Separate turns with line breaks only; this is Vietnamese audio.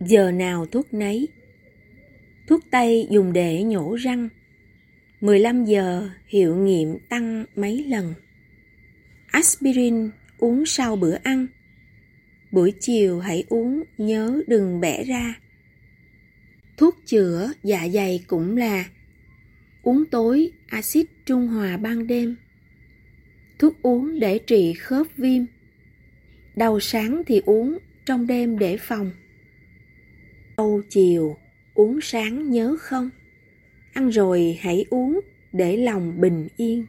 Giờ nào thuốc nấy. Thuốc tây dùng để nhổ răng. 15 giờ hiệu nghiệm tăng mấy lần. Aspirin uống sau bữa ăn. Buổi chiều hãy uống nhớ đừng bẻ ra. Thuốc chữa dạ dày cũng là uống tối axit trung hòa ban đêm. Thuốc uống để trị khớp viêm. Đầu sáng thì uống, trong đêm để phòng âu chiều uống sáng nhớ không? Ăn rồi hãy uống để lòng bình yên.